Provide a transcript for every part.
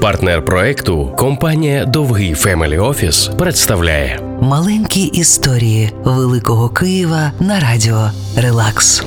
Партнер проекту компанія Довгий Family Office представляє Маленькі історії Великого Києва на радіо Релакс.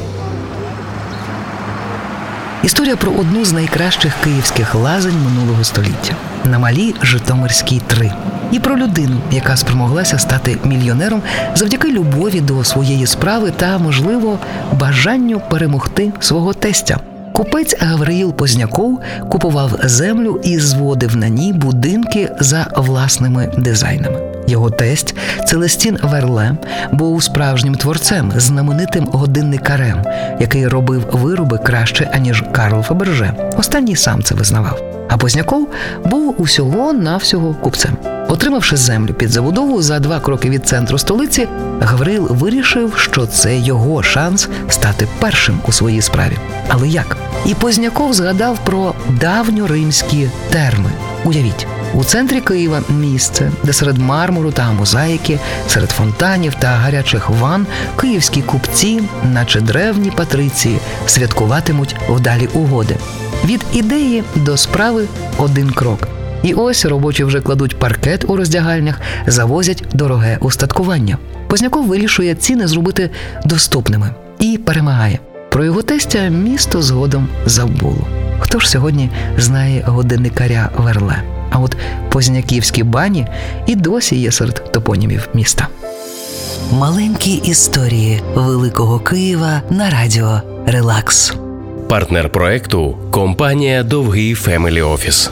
Історія про одну з найкращих київських лазень минулого століття на малій Житомирській 3. І про людину, яка спромоглася стати мільйонером завдяки любові до своєї справи та, можливо, бажанню перемогти свого тестя. Купець Гавриїл Позняков купував землю і зводив на ній будинки за власними дизайнами. Його тесть Целестін Верле був справжнім творцем, знаменитим годинникарем, який робив вироби краще аніж Карл Фаберже. Останній сам це визнавав. А Позняков був усього навсього купцем. Отримавши землю під забудову за два кроки від центру столиці, Гаврил вирішив, що це його шанс стати першим у своїй справі. Але як? І Позняков згадав про давньоримські терми. Уявіть. У центрі Києва місце, де серед мармуру та мозаїки, серед фонтанів та гарячих ван київські купці, наче древні патриції, святкуватимуть вдалі угоди. Від ідеї до справи один крок. І ось робочі вже кладуть паркет у роздягальнях, завозять дороге устаткування. Позняков вирішує ціни зробити доступними і перемагає. Про його тестя місто згодом забуло. Хто ж сьогодні знає годинникаря Верле? А от Позняківські бані і досі є серед топонімів міста. Маленькі історії Великого Києва на радіо Релакс. партнер проекту компанія Довгий Family Office.